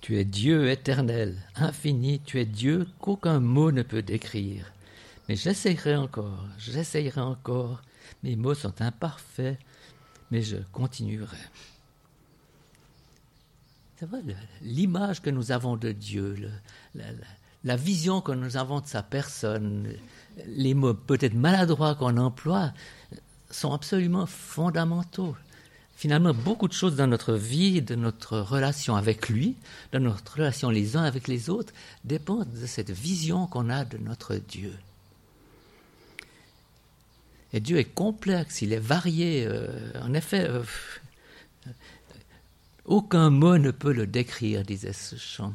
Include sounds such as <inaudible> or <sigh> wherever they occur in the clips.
Tu es Dieu éternel, infini, tu es Dieu qu'aucun mot ne peut décrire. Mais j'essayerai encore, j'essayerai encore. Mes mots sont imparfaits, mais je continuerai. C'est l'image que nous avons de Dieu, la, vision que nous avons de sa personne, les mots peut-être maladroits qu'on emploie, sont absolument fondamentaux finalement beaucoup de choses dans notre vie, de notre relation avec lui, de notre relation les uns avec les autres, dépendent de cette vision qu'on a de notre Dieu. Et Dieu est complexe, il est varié. Euh, en effet, euh, aucun mot ne peut le décrire, disait ce chant.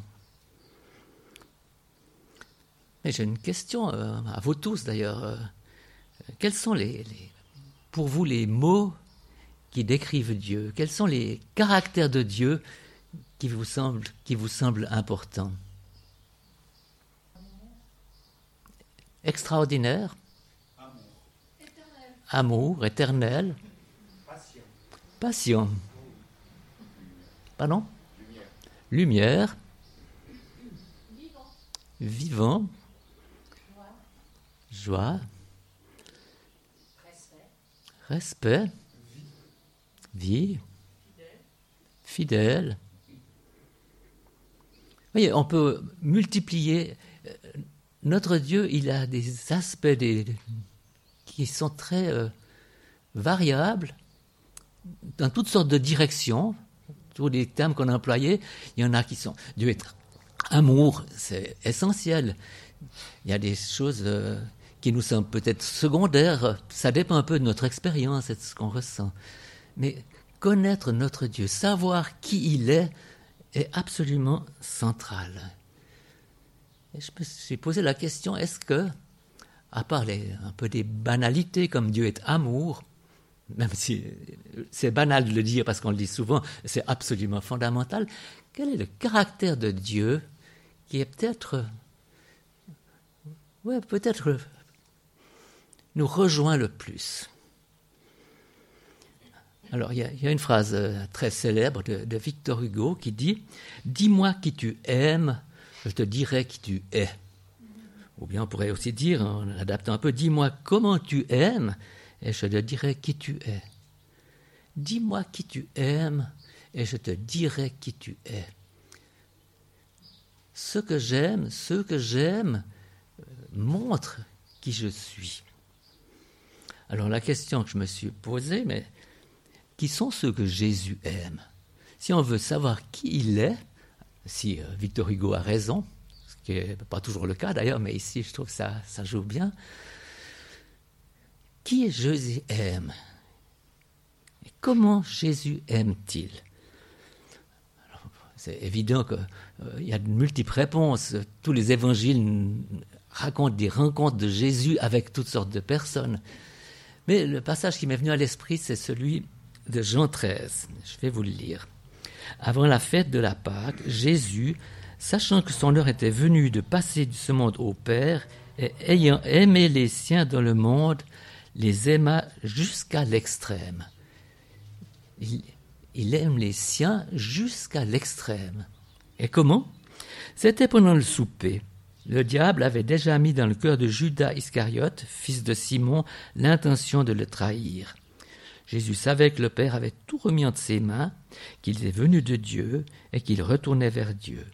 Mais j'ai une question euh, à vous tous d'ailleurs. quels sont les, pour vous les mots qui décrivent Dieu Quels sont les caractères de Dieu qui vous semblent, qui vous semblent importants? Extraordinaire Amour. éternel. Patient. Patient. Pardon? Lumière. Vivant. Vivant. Joie. Respect. Respect vie, fidèle. Voyez, on peut multiplier. Euh, notre Dieu, il a des aspects qui sont très euh, variables dans toutes sortes de directions. Tous les termes qu'on a employés, il y en a qui sont Dieu est amour, c'est essentiel. Il y a des choses euh, qui nous semblent peut-être secondaires. Ça dépend un peu de notre expérience et de ce qu'on ressent. Mais connaître notre Dieu, savoir qui il est, est absolument central. Je me suis posé la question, est-ce que, à part un peu des banalités comme Dieu est amour, même si c'est banal de le dire parce qu'on le dit souvent, c'est absolument fondamental, quel est le caractère de Dieu qui est peut-être, ouais, peut-être nous rejoint le plus? Alors, il y, a une phrase euh, très célèbre de, Victor Hugo qui dit Dis-moi qui tu aimes, je te dirai qui tu es. Ou bien on pourrait aussi dire, en adaptant un peu Dis-moi comment tu aimes, et je te dirai qui tu es. Dis-moi qui tu aimes, et je te dirai qui tu es. Ce que j'aime, ce que j'aime, euh, montre qui je suis. Alors la question que je me suis posée, mais qui sont ceux que Jésus aime. Si on veut savoir qui il est, si euh, Victor Hugo a raison, ce qui n'est pas toujours le cas d'ailleurs, mais ici je trouve ça, ça joue bien, qui Jésus aime? Comment Jésus aime-t-il? C'est évident qu'il euh, y a de multiples réponses. Tous les évangiles racontent des rencontres de Jésus avec toutes sortes de personnes. Mais le passage qui m'est venu à l'esprit, c'est celui de Jean 13. Je vais vous le lire. Avant la fête de la Pâque, Jésus, sachant que son heure était venue de passer de ce monde au Père, et ayant aimé les siens dans le monde, les aima jusqu'à l'extrême. Il, il, aime les siens jusqu'à l'extrême. Et comment? C'était pendant le souper. Le diable avait déjà mis dans le cœur de Judas Iscariote, fils de Simon, l'intention de le trahir. Jésus savait que le Père avait tout remis entre ses mains, qu'il était venu de Dieu et qu'il retournait vers Dieu.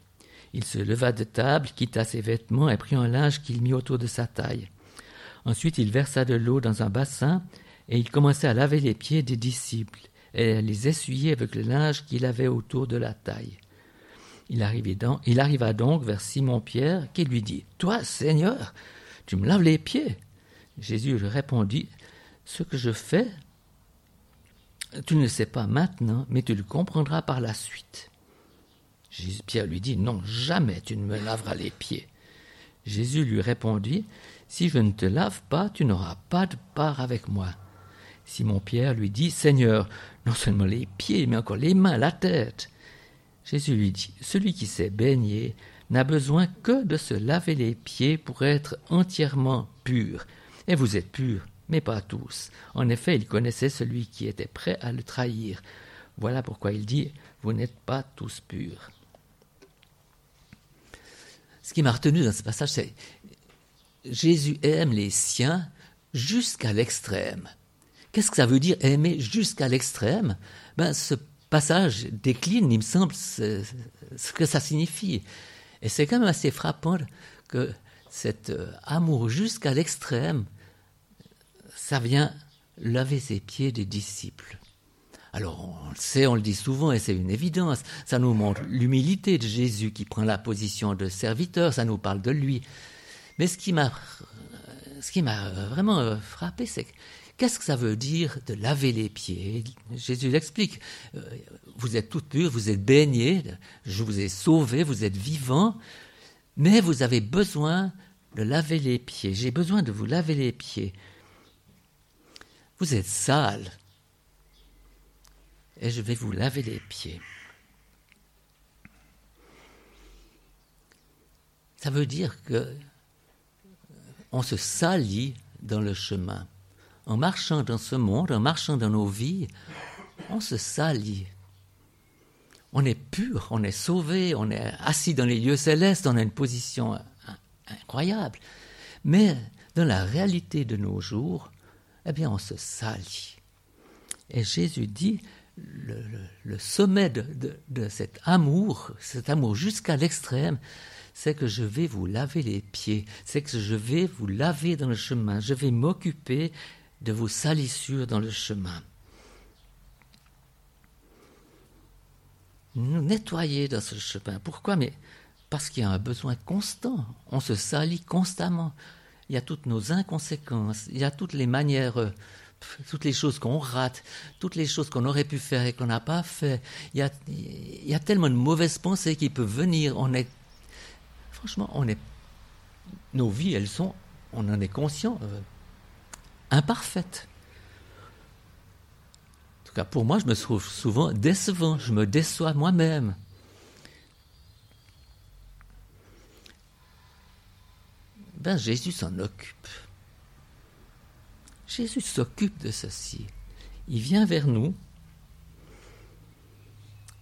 Il se leva de table, quitta ses vêtements et prit un linge qu'il mit autour de sa taille. Ensuite il versa de l'eau dans un bassin et il commença à laver les pieds des disciples et à les essuyer avec le linge qu'il avait autour de la taille. Il, arriva donc vers Simon-Pierre qui lui dit Toi, Seigneur, tu me laves les pieds? Jésus lui répondit Ce que je fais, tu ne le sais pas maintenant, mais tu le comprendras par la suite. Pierre lui dit, Non, jamais tu ne me laveras les pieds. Jésus lui répondit, Si je ne te lave pas, tu n'auras pas de part avec moi. Simon Pierre lui dit, Seigneur, non seulement les pieds, mais encore les mains, la tête. Jésus lui dit, Celui qui s'est baigné n'a besoin que de se laver les pieds pour être entièrement pur. Et vous êtes purs, mais pas tous. En effet, il connaissait celui qui était prêt à le trahir. Voilà pourquoi il dit Vous n'êtes pas tous purs. ce qui m'a retenu dans ce passage, c'est Jésus aime les siens jusqu'à l'extrême. Qu'est-ce que ça veut dire aimer jusqu'à l'extrême? Ben, Ce passage décline, il me semble, ce, que ça signifie. Et c'est quand même assez frappant que cet euh, amour jusqu'à l'extrême, ça vient laver ses pieds des disciples. Alors on le sait, on le dit souvent et c'est une évidence, ça nous montre l'humilité de Jésus qui prend la position de serviteur, ça nous parle de lui. Mais ce qui m'a vraiment frappé, c'est qu'est-ce que ça veut dire de laver les pieds? Jésus l'explique. Euh, vous êtes toutes pures, vous êtes baignés, je vous ai sauvés, vous êtes vivants, mais vous avez besoin de laver les pieds. J'ai besoin de vous laver les pieds. Vous êtes sales et je vais vous laver les pieds. Ça veut dire que on se salit dans le chemin. En marchant dans ce monde, en marchant dans nos vies, on se salit. On est pur, on est sauvé, on est assis dans les lieux célestes, on a une position incroyable. Mais dans la réalité de nos jours, eh bien, on se salit. Et Jésus dit, le, sommet de, cet amour, cet amour jusqu'à l'extrême, c'est que je vais vous laver les pieds, c'est que je vais vous laver dans le chemin, je vais m'occuper de vos salissures dans le chemin. Nous nettoyer dans ce chemin. Pourquoi? Mais parce qu'il y a un besoin constant. On se salit constamment. Il y a toutes nos inconséquences, il y a toutes les manières, euh, toutes les choses qu'on rate, toutes les choses qu'on aurait pu faire et qu'on n'a pas fait. Il y, a, tellement de mauvaises pensées qui peuvent venir. On est franchement, on est, nos vies, elles sont, on en est conscient, euh, imparfaites. En tout cas, pour moi, je me trouve souvent décevant, je me déçois moi-même. Ben, Jésus s'en occupe. Jésus s'occupe de ceci. Il vient vers nous,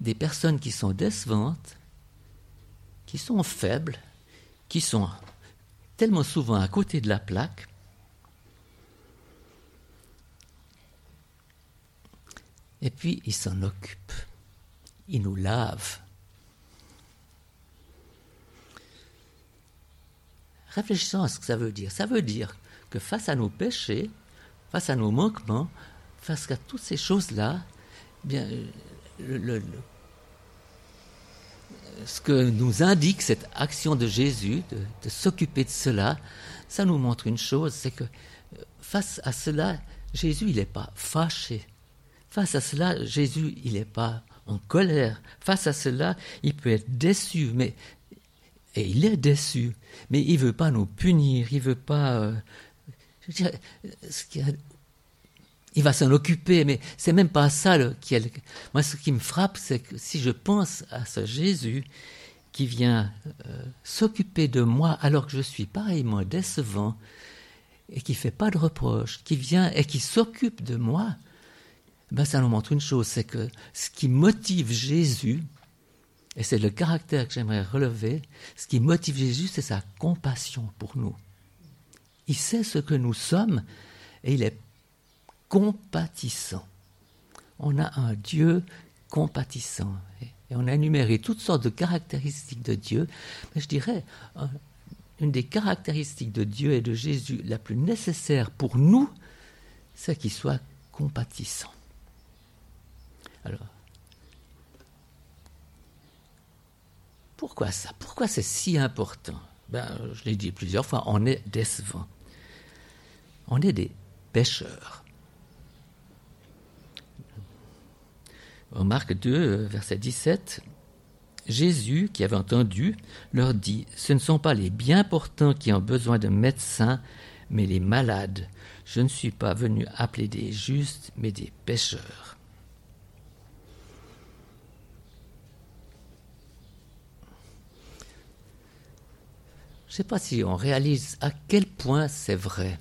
des personnes qui sont décevantes, qui sont faibles, qui sont tellement souvent à côté de la plaque, et puis il s'en occupe, il nous lave. Réfléchissons à ce que ça veut dire. Ça veut dire que face à nos péchés, face à nos manquements, face à toutes ces choses-là, eh bien, ce que nous indique cette action de Jésus, de, s'occuper de cela, ça nous montre une chose, c'est que euh, face à cela, Jésus, il n'est pas fâché. Face à cela, Jésus, il n'est pas en colère. Face à cela, il peut être déçu, mais il est déçu, mais il veut pas nous punir, il veut pas. Euh, ce qui il va s'en occuper, mais c'est même pas ça qui est. Moi, ce qui me frappe, c'est que si je pense à ce Jésus qui vient euh, s'occuper de moi alors que je suis pareillement décevant et qui fait pas de reproches, qui vient et qui s'occupe de moi, ben ça nous montre une chose, c'est que ce qui motive Jésus, et c'est le caractère que j'aimerais relever, ce qui motive Jésus, c'est sa compassion pour nous. Il sait ce que nous sommes et il est compatissant. On a un Dieu compatissant. Et on a énuméré toutes sortes de caractéristiques de Dieu, mais je dirais, une des caractéristiques de Dieu et de Jésus la plus nécessaire pour nous, c'est qu'il soit compatissant. Alors, pourquoi ça? Pourquoi c'est si important? Ben, Je l'ai dit plusieurs fois, on est décevant. On est des pécheurs. En Marc 2, verset 17, Jésus, qui avait entendu, leur dit, Ce ne sont pas les bien portants qui ont besoin de médecins, mais les malades. Je ne suis pas venu appeler des justes, mais des pécheurs. Je ne sais pas si on réalise à quel point c'est vrai,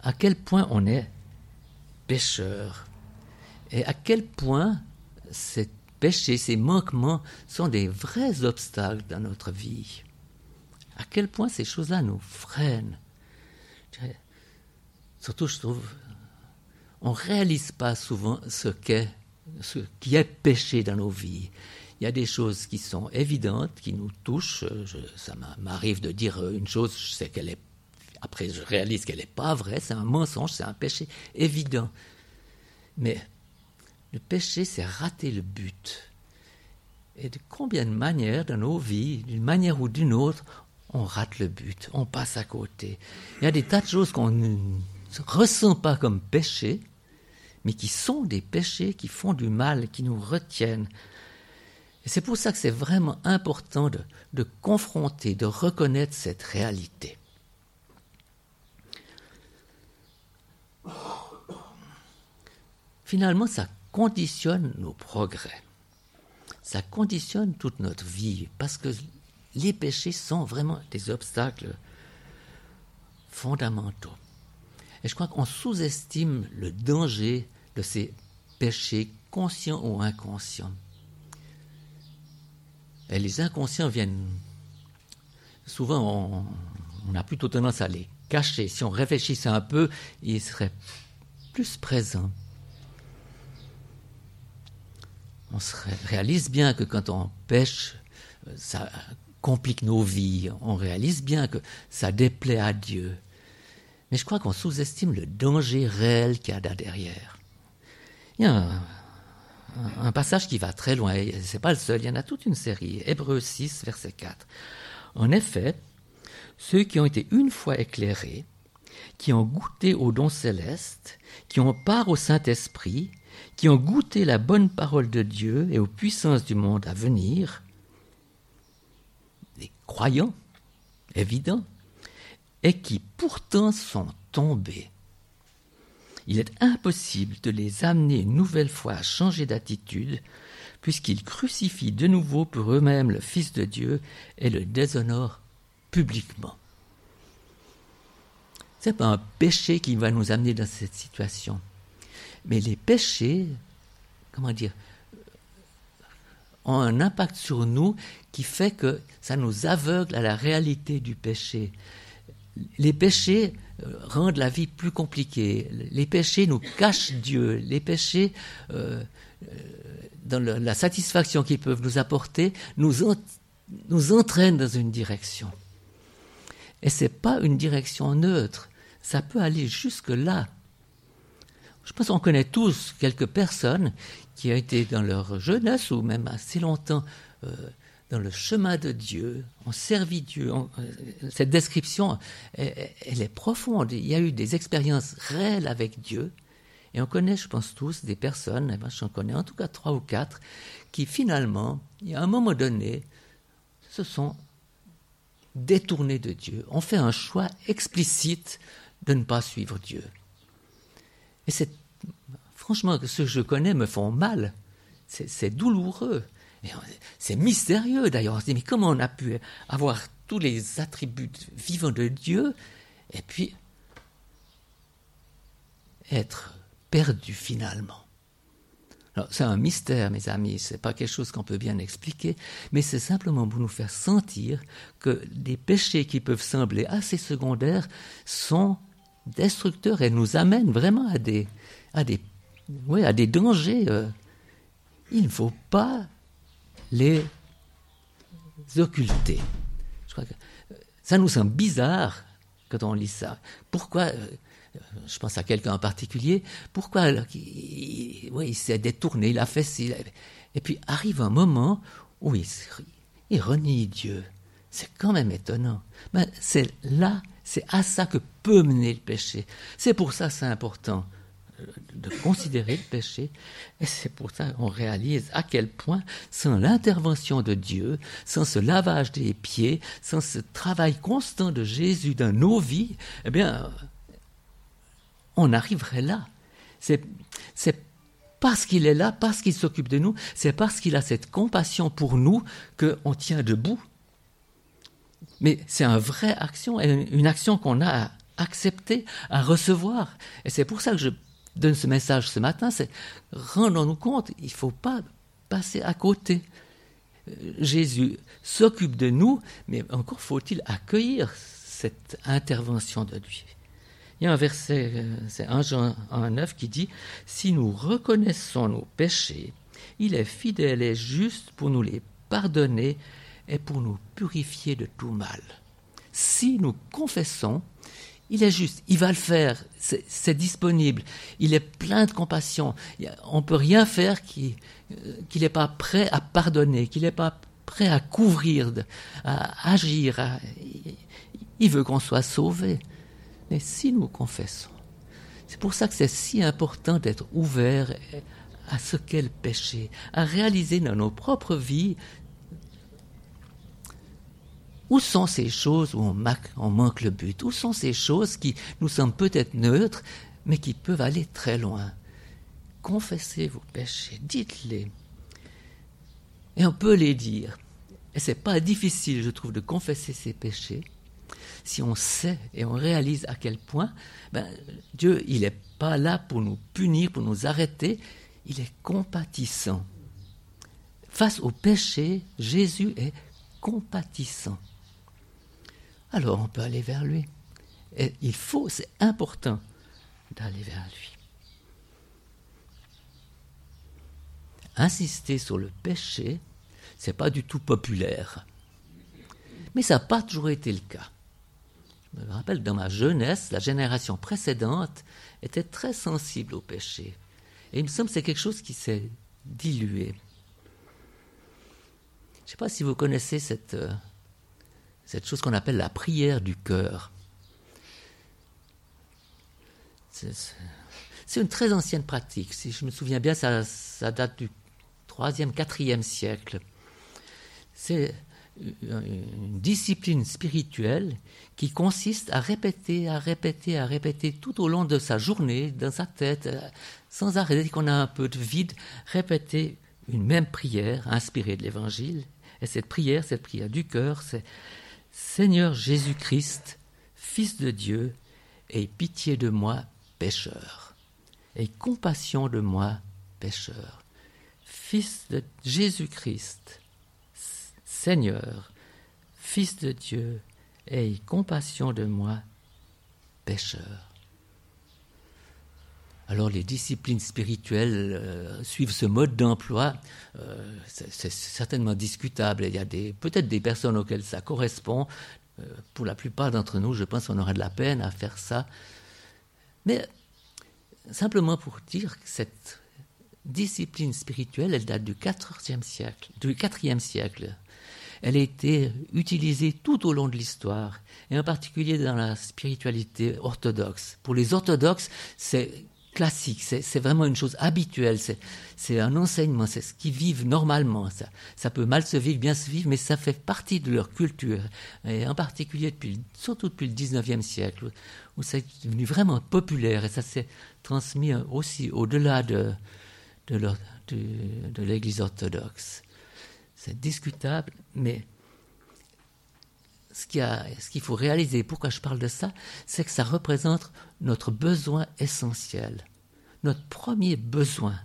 à quel point on est pécheur et à quel point ces péchés, ces manquements sont des vrais obstacles dans notre vie. à quel point ces choses-là nous freinent. Surtout, je trouve, on ne réalise pas souvent ce qu'est, ce qui est péché dans nos vies. Il y a des choses qui sont évidentes, qui nous touchent. ça m'arrive de dire une chose, qu'elle est. Après, je réalise qu'elle n'est pas vraie, c'est un mensonge, c'est un péché évident. Mais le péché, c'est rater le but. Et de combien de manières dans nos vies, d'une manière ou d'une autre, on rate le but, on passe à côté. Il y a des tas de choses qu'on ne ressent pas comme péché, mais qui sont des péchés qui font du mal, qui nous retiennent. C'est pour ça que c'est vraiment important de, de, confronter, de reconnaître cette réalité. Finalement, ça conditionne nos progrès. Ça conditionne toute notre vie, parce que les péchés sont vraiment des obstacles fondamentaux. Et je crois qu'on sous-estime le danger de ces péchés, conscients ou inconscients. Et les inconscients viennent. Souvent, on, a plutôt tendance à les cacher. Si on réfléchissait un peu, ils seraient plus présents. On se réalise bien que quand on pêche, ça complique nos vies. On réalise bien que ça déplaît à Dieu. Mais je crois qu'on sous-estime le danger réel qu'il y a derrière. Passage qui va très loin, et ce n'est pas le seul, il y en a toute une série. Hébreu 6, verset 4. En effet, ceux qui ont été une fois éclairés, qui ont goûté au don céleste, qui ont part au Saint-Esprit, qui ont goûté la bonne parole de Dieu et aux puissances du monde à venir, des croyants évidents, et qui pourtant sont tombés. Il est impossible de les amener une nouvelle fois à changer d'attitude, puisqu'ils crucifient de nouveau pour eux-mêmes le Fils de Dieu et le déshonorent publiquement. Ce n'est pas un péché qui va nous amener dans cette situation. Mais les péchés, comment dire, ont un impact sur nous qui fait que ça nous aveugle à la réalité du péché les péchés rendent la vie plus compliquée. Les péchés nous cachent Dieu. Les péchés, euh, euh, dans la satisfaction qu'ils peuvent nous apporter, nous, nous entraînent dans une direction. Et ce n'est pas une direction neutre. Ça peut aller jusque-là. Je pense qu'on connaît tous quelques personnes qui ont été dans leur jeunesse ou même assez longtemps dans le chemin de Dieu, on servit Dieu. Euh, cette description, elle, est profonde. Il y a eu des expériences réelles avec Dieu. Et on connaît, je pense tous, des personnes, moi j'en connais en tout cas trois ou quatre, qui finalement, à un moment donné, se sont détournés de Dieu, ont fait un choix explicite de ne pas suivre Dieu. Et franchement, ceux que je connais me font mal. C'est douloureux. C'est mystérieux d'ailleurs. On se dit, mais comment on a pu avoir tous les attributs vivants de Dieu et puis être perdu finalement? C'est un mystère, mes amis, c'est pas quelque chose qu'on peut bien expliquer, mais c'est simplement pour nous faire sentir que des péchés qui peuvent sembler assez secondaires sont destructeurs et nous amènent vraiment à des, à des, à des dangers. Euh. il ne faut pas les occulter. Je crois que euh, ça nous semble bizarre quand on lit ça. Pourquoi euh, je pense à quelqu'un en particulier, pourquoi il, oui, il s'est détourné, il a fait ci, et puis arrive un moment où il, il renie Dieu. C'est quand même étonnant. Mais c'est là, c'est à ça que peut mener le péché. C'est pour ça c'est important de considérer le péché. Et c'est pour ça qu'on réalise à quel point, sans l'intervention de Dieu, sans ce lavage des pieds, sans ce travail constant de Jésus dans nos vies, eh bien, on arriverait là. C'est, c'est parce qu'il est là, parce qu'il s'occupe de nous, c'est parce qu'il a cette compassion pour nous qu'on tient debout. Mais c'est une vraie action, une action qu'on a à accepter, à recevoir. Et c'est pour ça que je donne ce message ce matin, c'est rendons-nous compte, il ne faut pas passer à côté. Jésus s'occupe de nous, mais encore faut-il accueillir cette intervention de lui. Il y a un verset, euh, c'est 1 Jean 9 qui dit Si nous reconnaissons nos péchés, il est fidèle et juste pour nous les pardonner et pour nous purifier de tout mal. Si nous confessons, il est juste, il va le faire, c'est disponible, il est plein de compassion. On ne peut rien faire qu'il n'est pas prêt à pardonner, qu'il n'est pas prêt à couvrir, à agir. il veut qu'on soit sauvé. Mais si nous confessons, c'est pour ça que c'est si important d'être ouvert à ce qu'est le péché, à réaliser dans nos propres vies où sont ces choses où on, manque, le but? Où sont ces choses qui nous semblent peut-être neutres, mais qui peuvent aller très loin? Confessez vos péchés, dites-les. Et on peut les dire. Et c'est pas difficile, je trouve, de confesser ses péchés. Si on sait et on réalise à quel point ben, Dieu, il n'est pas là pour nous punir, pour nous arrêter, il est compatissant. Face au péché, Jésus est compatissant alors on peut aller vers lui. Et il faut, c'est important d'aller vers lui. Insister sur le péché, c'est pas du tout populaire. Mais ça n'a pas toujours été le cas. Je me rappelle, dans ma jeunesse, la génération précédente était très sensible au péché. Et il me semble que c'est quelque chose qui s'est dilué. Je ne sais pas si vous connaissez cette, euh, cette chose qu'on appelle la prière du cœur. C'est une très ancienne pratique. Si je me souviens bien, ça, date du 3e, 4e siècle. C'est une discipline spirituelle qui consiste à répéter, à répéter, à répéter tout au long de sa journée, dans sa tête, sans arrêter, qu'on a un peu de vide, répéter une même prière inspirée de l'Évangile. Et cette prière, cette prière du cœur, c'est Seigneur Jésus-Christ, Fils de Dieu, aie pitié de moi, pécheur. Aie compassion de moi, pécheur. Fils de Jésus-Christ, Seigneur, Fils de Dieu, aie compassion de moi, pécheur. Alors les disciplines spirituelles euh, suivent ce mode d'emploi. Euh, c'est certainement discutable. Il y a peut-être des personnes auxquelles ça correspond. Euh, pour la plupart d'entre nous, je pense qu'on aurait de la peine à faire ça. Mais simplement pour dire que cette discipline spirituelle, elle date du IVe siècle, du IVe siècle. Elle a été utilisée tout au long de l'histoire, et en particulier dans la spiritualité orthodoxe. Pour les orthodoxes, c'est classique, c'est vraiment une chose habituelle, c'est un enseignement, c'est ce qu'ils vivent normalement. Ça, ça peut mal se vivre, bien se vivre, mais ça fait partie de leur culture, et en particulier depuis, surtout depuis le 19e siècle, où c'est devenu vraiment populaire, et ça s'est transmis aussi au-delà de, de, de l'Église orthodoxe. C'est discutable, mais ce qu'il faut réaliser, pourquoi je parle de ça, c'est que ça représente notre besoin essentiel, notre premier besoin.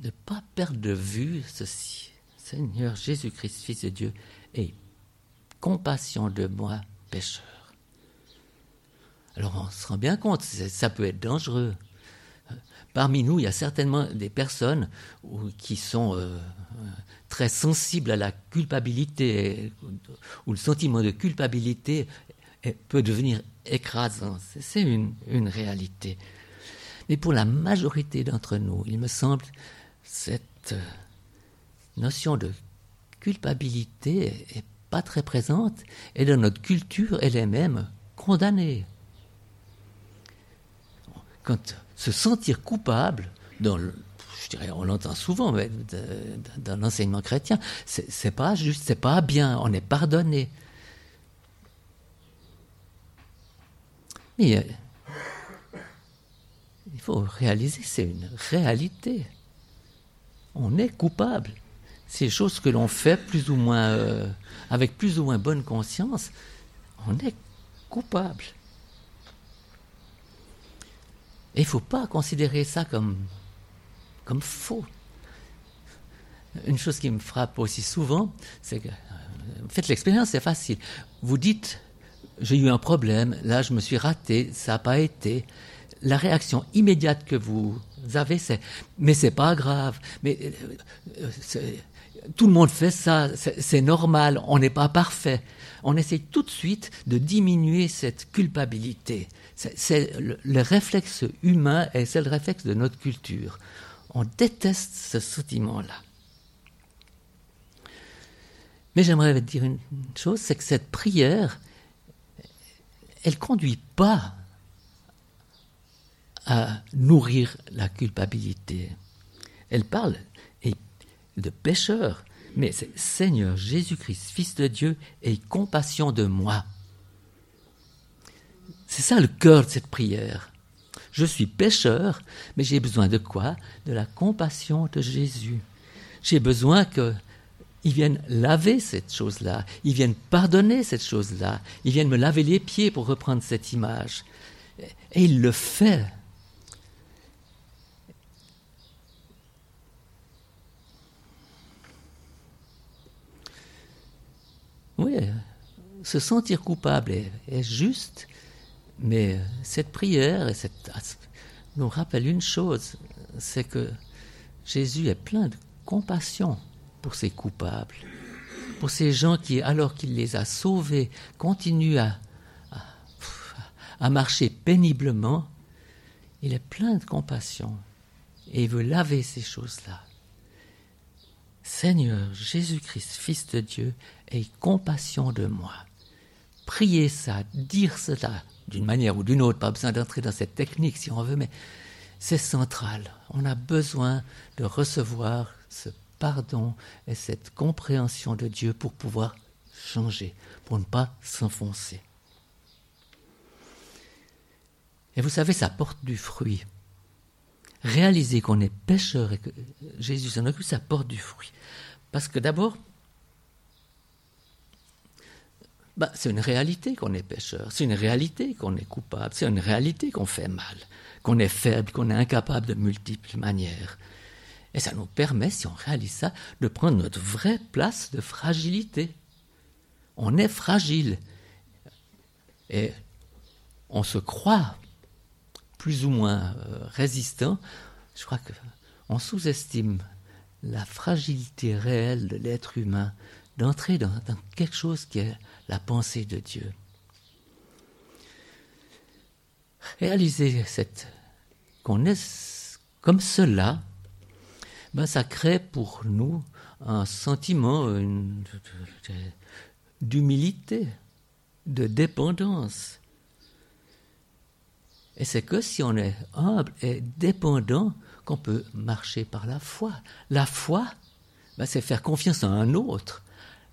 Ne pas perdre de vue ceci. Seigneur Jésus-Christ, Fils de Dieu, aie compassion de moi, pécheur. Alors on se rend bien compte, ça peut être dangereux. Parmi nous, il y a certainement des personnes qui sont euh, très sensibles à la culpabilité, où le sentiment de culpabilité peut devenir écrasant. C'est une, réalité. Mais pour la majorité d'entre nous, il me semble, cette euh, notion de culpabilité est pas très présente et dans notre culture, elle est même condamnée. Quand se sentir coupable, je dirais, on l'entend souvent mais dans l'enseignement chrétien, c'est pas juste, c'est pas bien, on est pardonné. Mais euh, il faut réaliser, c'est une réalité. On est coupable. Ces choses que l'on fait plus ou moins, euh, avec plus ou moins bonne conscience, on est coupable. Et il ne faut pas considérer ça comme, comme faux. une chose qui me frappe aussi souvent, c'est que, faites l'expérience, c'est facile. Vous dites, j'ai eu un problème, là je me suis raté, ça n'a pas été. La réaction immédiate que vous avez, c'est, mais c'est pas grave, mais tout le monde fait ça, c'est normal, on n'est pas parfait. On essaie tout de suite de diminuer cette culpabilité. C'est le, réflexe humain et c'est le réflexe de notre culture. On déteste ce sentiment-là. Mais j'aimerais dire une chose, c'est que cette prière, elle conduit pas à nourrir la culpabilité. Elle parle de pécheur, mais c'est Seigneur Jésus-Christ, Fils de Dieu, aie compassion de moi. C'est ça le cœur de cette prière. Je suis pécheur, mais j'ai besoin de quoi? De la compassion de Jésus. J'ai besoin qu'il vienne laver cette chose-là, il vienne pardonner cette chose-là, il vienne me laver les pieds pour reprendre cette image. Et il le fait. Oui, se sentir coupable est, juste, mais cette prière nous rappelle une chose, c'est que Jésus est plein de compassion pour ces coupables, pour ces gens qui, alors qu'il les a sauvés, continuent à, à marcher péniblement. Il est plein de compassion et il veut laver ces choses-là. Seigneur Jésus-Christ, Fils de Dieu, aie compassion de moi. Priez ça, dire cela, d'une manière ou d'une autre, pas besoin d'entrer dans cette technique si on veut, mais c'est central. On a besoin de recevoir ce pardon et cette compréhension de Dieu pour pouvoir changer, pour ne pas s'enfoncer. Et vous savez, ça porte du fruit réaliser qu'on est pécheur et que Jésus s'en occupe, ça porte du fruit. Parce que d'abord, bah, c'est une réalité qu'on est pécheur, c'est une réalité qu'on est coupable, c'est une réalité qu'on fait mal, qu'on est faible, qu'on est incapable de multiples manières. Et ça nous permet, si on réalise ça, de prendre notre vraie place de fragilité. On est fragile. Et on se croit plus ou moins euh, résistant, je crois qu'on sous-estime la fragilité réelle de l'être humain d'entrer dans, quelque chose qui est la pensée de Dieu. Réaliser cette qu'on est comme cela, ben ça crée pour nous un sentiment d'humilité, de dépendance. Et c'est que si on est humble et dépendant qu'on peut marcher par la foi. La foi, ben, c'est faire confiance à un autre.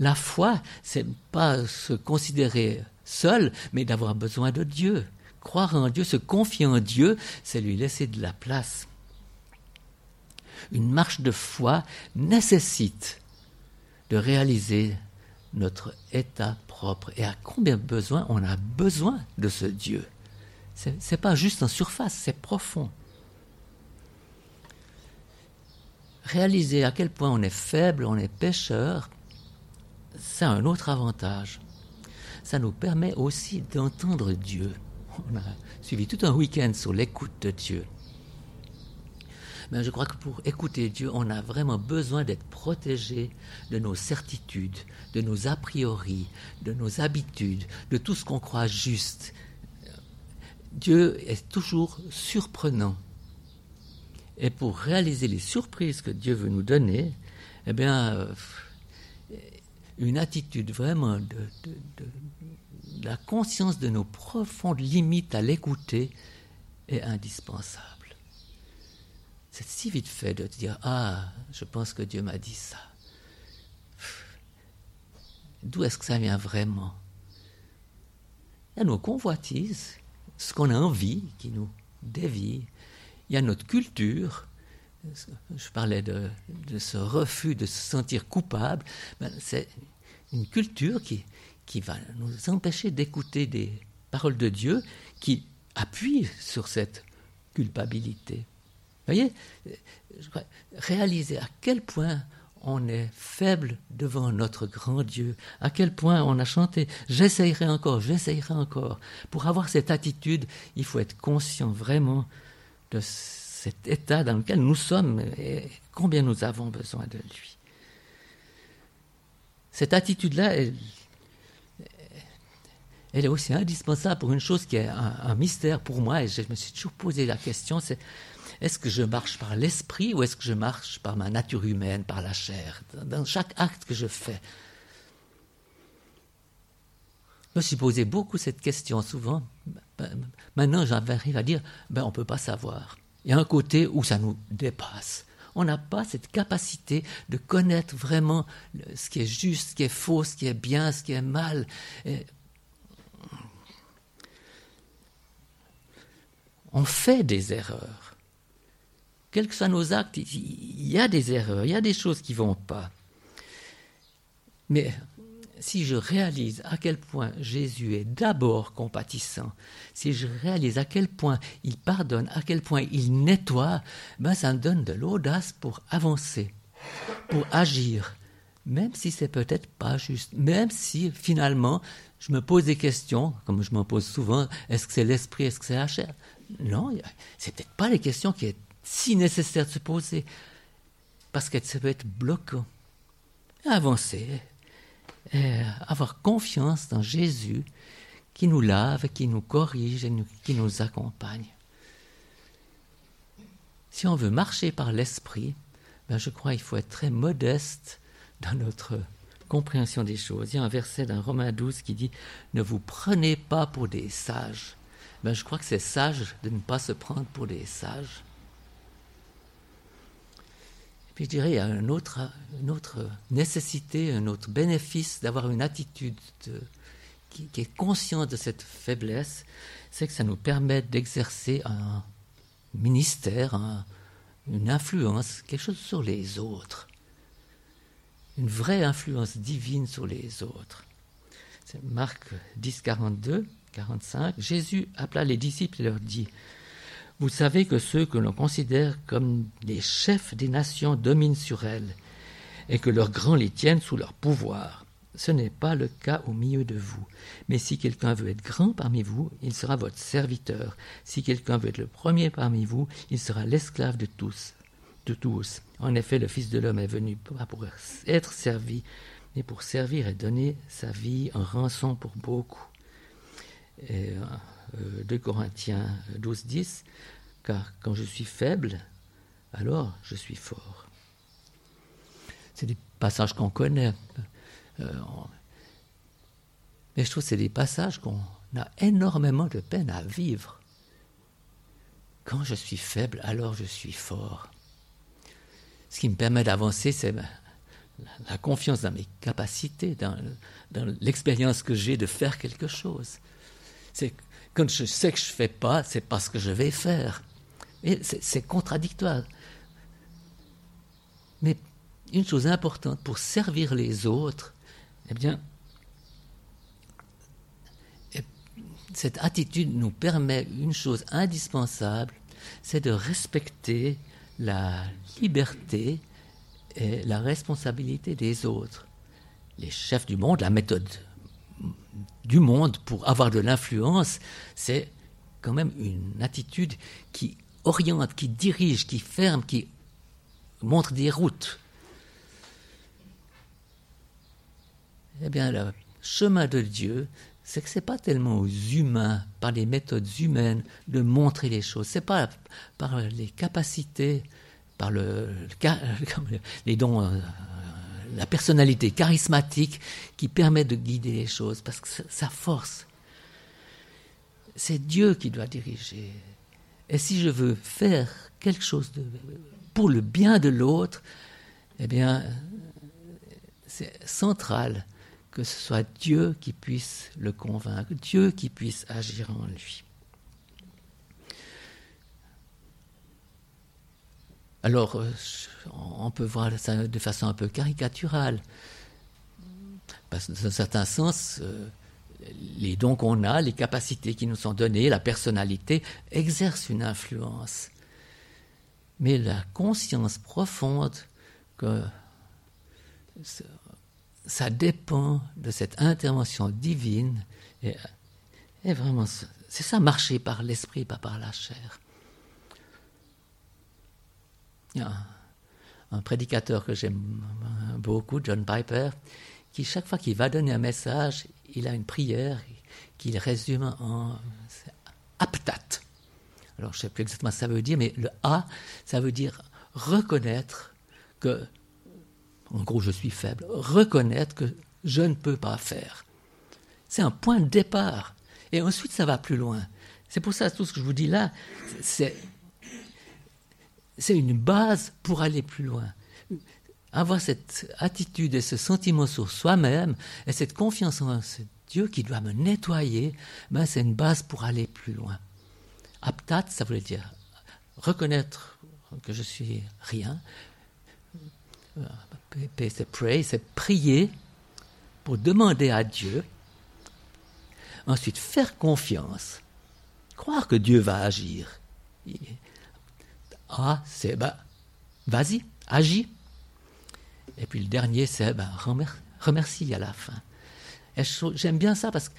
La foi, c'est pas se considérer seul, mais d'avoir besoin de Dieu. Croire en Dieu, se confier en Dieu, c'est lui laisser de la place. Une marche de foi nécessite de réaliser notre état propre et à combien besoin on a besoin de ce Dieu. Ce n'est pas juste en surface, c'est profond. Réaliser à quel point on est faible, on est pécheur, c'est un autre avantage. Ça nous permet aussi d'entendre Dieu. On a suivi tout un week-end sur l'écoute de Dieu. Mais je crois que pour écouter Dieu, on a vraiment besoin d'être protégé de nos certitudes, de nos a priori, de nos habitudes, de tout ce qu'on croit juste, Dieu est toujours surprenant. Et pour réaliser les surprises que Dieu veut nous donner, eh bien, euh, une attitude vraiment de, la conscience de nos profondes limites à l'écouter est indispensable. C'est si vite fait de dire Ah, je pense que Dieu m'a dit ça. D'où est-ce que ça vient vraiment? Il y a nos convoitises ce qu'on a envie qui nous dévie. Il y a notre culture. Je parlais de, ce refus de se sentir coupable. Ben, c'est une culture qui, qui va nous empêcher d'écouter des paroles de Dieu qui appuient sur cette culpabilité. Vous voyez, réaliser à quel point on est faible devant notre grand Dieu, à quel point on a chanté j'essayerai encore, j'essayerai encore. Pour avoir cette attitude, il faut être conscient vraiment de cet état dans lequel nous sommes et combien nous avons besoin de lui. Cette attitude-là, elle, est aussi indispensable pour une chose qui est un, mystère pour moi, et je me suis toujours posé la question, est-ce que je marche par l'esprit ou est-ce que je marche par ma nature humaine, par la chair, dans chaque acte que je fais Je me suis posé beaucoup cette question souvent. Maintenant, j'arrive à dire, ben, on ne peut pas savoir. Il y a un côté où ça nous dépasse. On n'a pas cette capacité de connaître vraiment ce qui est juste, ce qui est faux, ce qui est bien, ce qui est mal. on fait des erreurs. Quels que soient nos actes, il y a des erreurs, il y a des choses qui vont pas. Mais si je réalise à quel point Jésus est d'abord compatissant, si je réalise à quel point il pardonne, à quel point il nettoie, ben ça me donne de l'audace pour avancer, pour agir, même si c'est peut-être pas juste, même si finalement je me pose des questions, comme je m'en pose souvent, est-ce que c'est l'esprit, est-ce que c'est la chair? Non, c'est peut-être pas les questions qui est si nécessaire de se poser, parce que ça peut être bloquant. Avancer, euh, avoir confiance dans Jésus qui nous lave, qui nous corrige et qui nous accompagne. Si on veut marcher par l'esprit, ben je crois qu'il faut être très modeste dans notre compréhension des choses. Il y a un verset dans Romains 12 qui dit Ne vous prenez pas pour des sages. Ben, je crois que c'est sage de ne pas se prendre pour des sages. Puis je dirais, il y a une autre, une autre nécessité, un autre bénéfice d'avoir une attitude qui, est consciente de cette faiblesse, c'est que ça nous permet d'exercer un ministère, une influence, quelque chose sur les autres. Une vraie influence divine sur les autres. C'est Marc 10, 42, 45. Jésus appela les disciples et leur dit vous savez que ceux que l'on considère comme des chefs des nations dominent sur elles, et que leurs grands les tiennent sous leur pouvoir. Ce n'est pas le cas au milieu de vous. Mais si quelqu'un veut être grand parmi vous, il sera votre serviteur. Si quelqu'un veut être le premier parmi vous, il sera l'esclave de tous. De tous. En effet, le Fils de l'homme est venu pas pour être servi, mais pour servir et donner sa vie en rançon pour beaucoup. Et, 2 euh, Corinthiens 12, 10, car quand je suis faible, alors je suis fort. C'est des passages qu'on connaît. Euh, mais je trouve que c'est des passages qu'on a énormément de peine à vivre. Quand je suis faible, alors je suis fort. Ce qui me permet d'avancer, c'est la confiance dans mes capacités, dans, l'expérience que j'ai de faire quelque chose. C'est quand je sais que je ne fais pas, c'est parce que je vais faire. C'est contradictoire. Mais une chose importante, pour servir les autres, eh bien, cette attitude nous permet une chose indispensable, c'est de respecter la liberté et la responsabilité des autres. Les chefs du monde, la méthode du monde pour avoir de l'influence, c'est quand même une attitude qui oriente, qui dirige, qui ferme, qui montre des routes. Eh bien, le chemin de Dieu, c'est que ce n'est pas tellement aux humains, par les méthodes humaines, de montrer les choses. Ce n'est pas par les capacités, par le, <laughs> les dons euh, la personnalité charismatique qui permet de guider les choses, parce que sa force, c'est Dieu qui doit diriger. Et si je veux faire quelque chose pour le bien de l'autre, eh bien, c'est central que ce soit Dieu qui puisse le convaincre, Dieu qui puisse agir en lui. Alors, euh, on peut voir ça de façon un peu caricaturale. Parce que dans un certain sens, euh, les dons qu'on a, les capacités qui nous sont données, la personnalité, exercent une influence. Mais la conscience profonde que ça dépend de cette intervention divine. Vraiment, c'est ça marcher par l'esprit, pas par la chair. A un prédicateur que j'aime beaucoup, John Piper, qui chaque fois qu'il va donner un message, il a une prière qu'il résume en aptat. Alors je ne sais plus exactement ce que ça veut dire, mais le A, ça veut dire reconnaître que, en gros, je suis faible, reconnaître que je ne peux pas faire. C'est un point de départ. Et ensuite, ça va plus loin. C'est pour ça, tout ce que je vous dis là, c'est, c'est une base pour aller plus loin. Avoir cette attitude et ce sentiment sur soi-même et cette confiance en ce Dieu qui doit me nettoyer, ben c'est une base pour aller plus loin. Aptat, ça voulait dire reconnaître que je suis rien. C'est pray, c'est prier pour demander à Dieu. Ensuite, faire confiance, croire que Dieu va agir. Ah, c'est bah, vas-y, agis. Et puis le dernier, c'est bah, remercie à la fin. J'aime bien ça parce que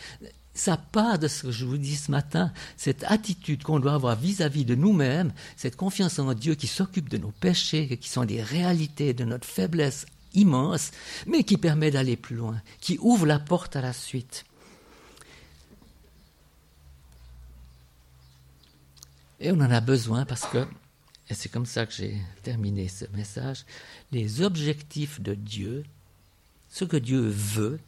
ça part de ce que je vous dis ce matin, cette attitude qu'on doit avoir vis-à-vis de nous-mêmes, cette confiance en Dieu qui s'occupe de nos péchés, qui sont des réalités de notre faiblesse immense, mais qui permet d'aller plus loin, qui ouvre la porte à la suite. Et on en a besoin parce que, et c'est comme ça que j'ai terminé ce message, les objectifs de Dieu, ce que Dieu veut,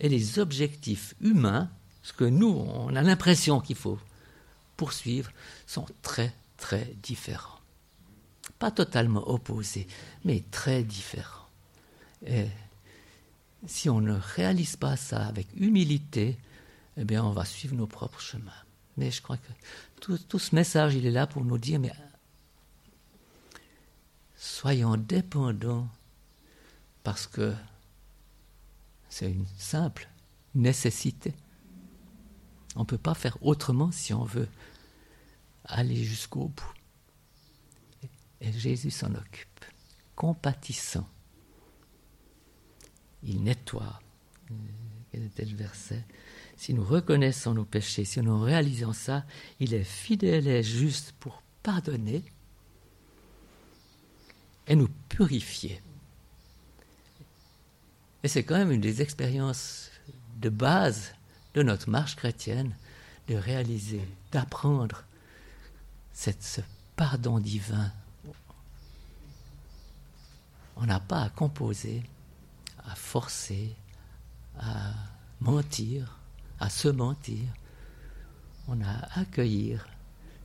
et les objectifs humains ce que nous, on a l'impression qu'il faut poursuivre, sont très, très différents. Pas totalement opposés, mais très différents. Et si on ne réalise pas ça avec humilité, eh bien, on va suivre nos propres chemins. Mais je crois que tout, tout ce message, il est là pour nous dire, mais soyons dépendants parce que c'est une simple nécessité. On ne peut pas faire autrement si on veut aller jusqu'au bout. Et Jésus s'en occupe, compatissant. Il nettoie. Quel était le verset? Si nous reconnaissons nos péchés, si nous réalisons ça, il est fidèle et juste pour pardonner et nous purifier. Et c'est quand même une des expériences de base de notre marche chrétienne de réaliser, d'apprendre ce pardon divin. On n'a pas à composer, à forcer, à mentir, à se mentir. On a à accueillir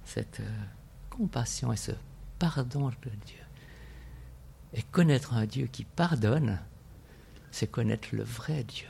cette euh, compassion et ce pardon de Dieu. Et connaître un Dieu qui pardonne, c'est connaître le vrai Dieu.